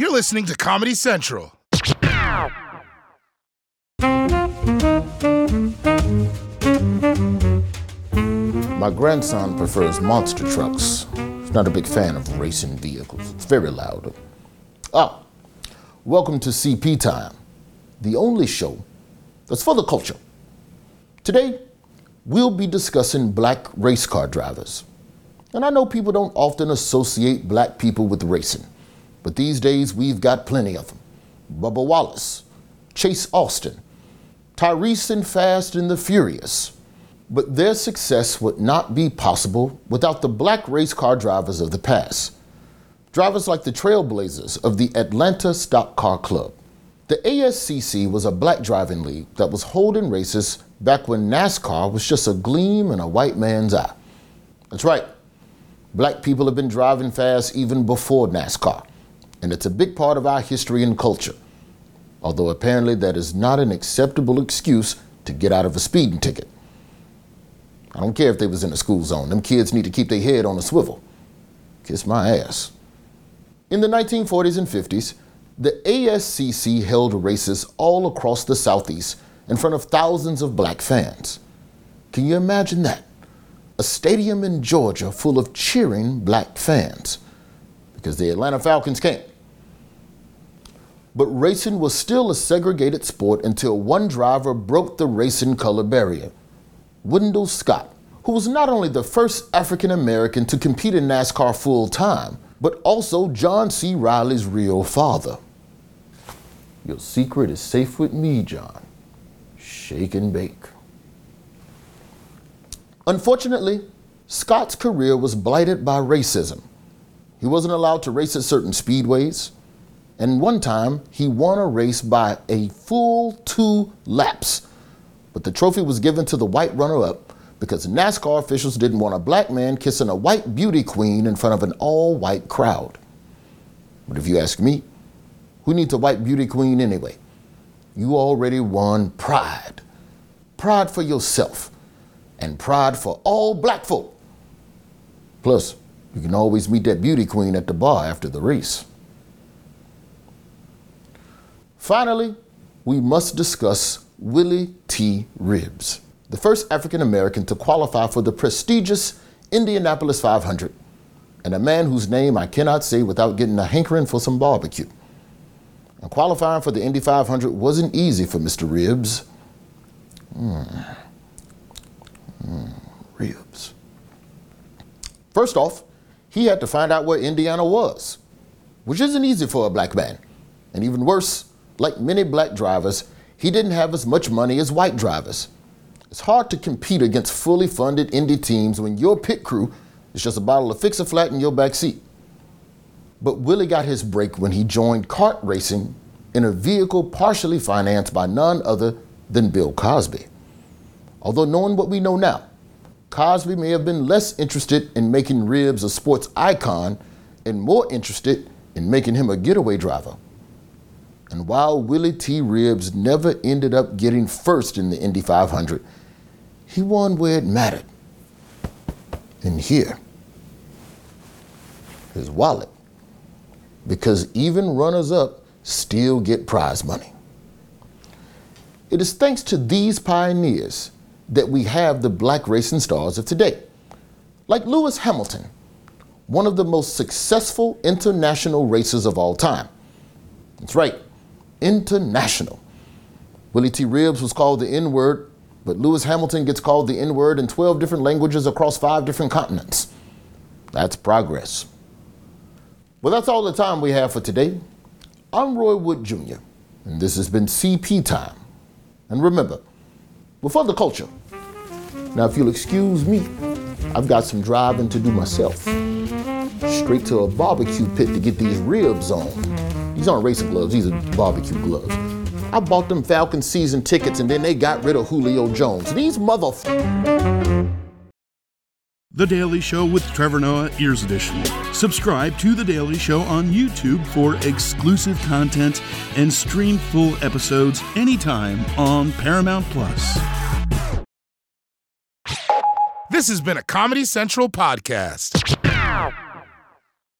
You're listening to Comedy Central. My grandson prefers monster trucks. He's not a big fan of racing vehicles. It's very loud. Ah, welcome to CP Time, the only show that's for the culture. Today, we'll be discussing black race car drivers. And I know people don't often associate black people with racing, but these days we've got plenty of them. Bubba Wallace, Chase Austin, Tyrese and Fast and the Furious. But their success would not be possible without the black race car drivers of the past. Drivers like the Trailblazers of the Atlanta Stock Car Club. The ASCC was a black driving league that was holding races back when NASCAR was just a gleam in a white man's eye. That's right. Black people have been driving fast even before NASCAR, and it's a big part of our history and culture. Although apparently that is not an acceptable excuse to get out of a speeding ticket. I don't care if they was in a school zone. Them kids need to keep their head on a swivel. Kiss my ass. In the 1940s and 50s, the ASCC held races all across the Southeast in front of thousands of black fans. Can you imagine that? A stadium in Georgia full of cheering black fans because the Atlanta Falcons came. But racing was still a segregated sport until one driver broke the racing color barrier. Wendell Scott, who was not only the first African American to compete in NASCAR full time, but also John C. Reilly's real father. Your secret is safe with me, John. Shake and bake. Unfortunately, Scott's career was blighted by racism. He wasn't allowed to race at certain speedways, and one time he won a race by a full two laps but the trophy was given to the white runner up because NASCAR officials didn't want a black man kissing a white beauty queen in front of an all white crowd. But if you ask me, who needs a white beauty queen anyway? You already won pride. Pride for yourself and pride for all black folk. Plus, you can always meet that beauty queen at the bar after the race. Finally, we must discuss Willy T. Ribbs, the first African American to qualify for the prestigious Indianapolis 500, and a man whose name I cannot say without getting a hankering for some barbecue. And qualifying for the Indy 500 wasn't easy for Mr. Ribbs. Mm. Mm. Ribbs. First off, he had to find out where Indiana was, which isn't easy for a black man. And even worse, like many black drivers, he didn't have as much money as white drivers. It's hard to compete against fully funded Indy teams when your pit crew is just a bottle of Fix-A-Flat in your back seat. But Willy got his break when he joined kart racing in a vehicle partially financed by none other than Bill Cosby. Although knowing what we know now, Cosby may have been less interested in making Ribbs a sports icon and more interested in making him a getaway driver. And while Willy T. Ribbs never ended up getting first in the Indy 500, he won where it mattered. In here, his wallet. Because even runners up still get prize money. It is thanks to these pioneers that we have the black racing stars of today. Like Lewis Hamilton, one of the most successful international racers of all time. That's right, international. Willy T. Ribbs was called the N word, but Lewis Hamilton gets called the N word in 12 different languages across five different continents. That's progress. Well, that's all the time we have for today. I'm Roy Wood Jr., and this has been CP Time. And remember, we're for the culture. Now, if you'll excuse me, I've got some driving to do myself. Straight to a barbecue pit to get these ribs on. These aren't racing gloves, these are barbecue gloves. I bought them Falcon season tickets and then they got rid of Julio Jones. These motherfuckers. The Daily Show with Trevor Noah, Ears Edition. Subscribe to The Daily Show on YouTube for exclusive content and stream full episodes anytime on Paramount Plus. This has been a Comedy Central podcast.